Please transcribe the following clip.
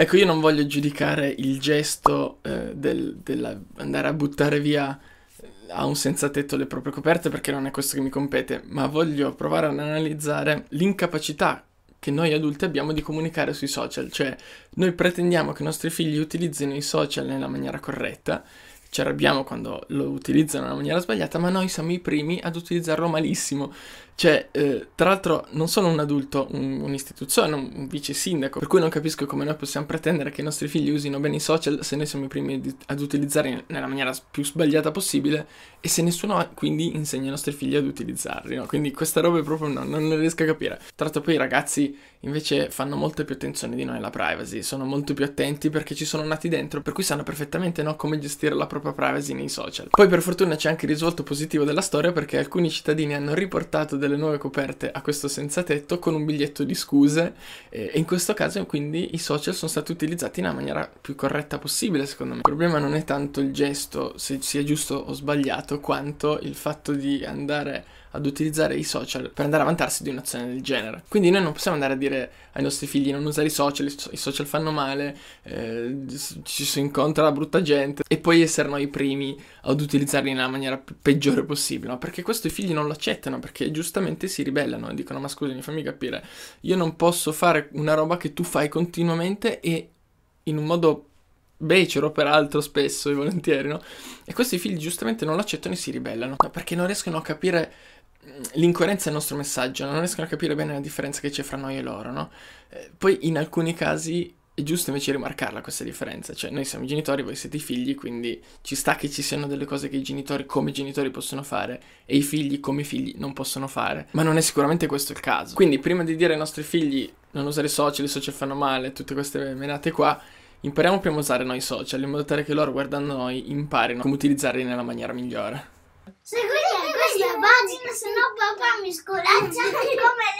Ecco, io non voglio giudicare il gesto eh, del, dell'andare a buttare via eh, a un senza tetto le proprie coperte perché non è questo che mi compete, ma voglio provare ad analizzare l'incapacità che noi adulti abbiamo di comunicare sui social, cioè noi pretendiamo che i nostri figli utilizzino i social nella maniera corretta, ci arrabbiamo quando lo utilizzano nella maniera sbagliata, ma noi siamo i primi ad utilizzarlo malissimo. Cioè, eh, tra l'altro, non sono un adulto, un, un'istituzione, un, un, vice sindaco, per cui non capisco come noi possiamo pretendere che i nostri figli usino bene i social se noi siamo i primi di, ad utilizzarli nella maniera più sbagliata possibile e se nessuno quindi insegna ai nostri figli ad utilizzarli, no? Quindi questa roba proprio no, non ne riesco a capire. Tra l'altro, poi i ragazzi invece fanno molto più attenzione di noi alla privacy, sono molto più attenti perché ci sono nati dentro, per cui sanno perfettamente no, come gestire la propria privacy nei social. Poi, per fortuna, c'è anche il risvolto positivo della storia perché alcuni cittadini hanno riportato delle delle nuove coperte a questo senza tetto con un biglietto di scuse e in questo caso quindi i social sono stati utilizzati nella maniera più corretta possibile secondo me. Il problema non è tanto il gesto, se sia giusto o sbagliato, quanto il fatto di andare ad utilizzare i social per andare a vantarsi di un'azione del genere. Quindi noi non possiamo andare a dire ai nostri figli non usare i social, i social fanno male, eh, ci si incontra la brutta gente e poi essere noi i primi ad utilizzarli nella maniera peggiore possibile, no? perché questo i figli non lo accettano, perché giustamente si ribellano e dicono ma scusami fammi capire, io non posso fare una roba che tu fai continuamente e in un modo becero peraltro spesso e volentieri, no? E questi figli giustamente non lo accettano e si ribellano, perché non riescono a capire l'incoerenza del nostro messaggio, non riescono a capire bene la differenza che c'è fra noi e loro, no? Eh, poi in alcuni casi è giusto invece rimarcarla questa differenza, cioè noi siamo genitori, voi siete i figli, quindi ci sta che ci siano delle cose che i genitori come genitori possono fare e i figli come figli non possono fare, ma non è sicuramente questo il caso. Quindi prima di dire ai nostri figli non usare i social, i social fanno male, tutte queste menate qua, impariamo prima a usare noi social in modo tale che loro guardando noi imparino come utilizzarli nella maniera migliore. Seguite questa pagina, se no papà mi scoraggia come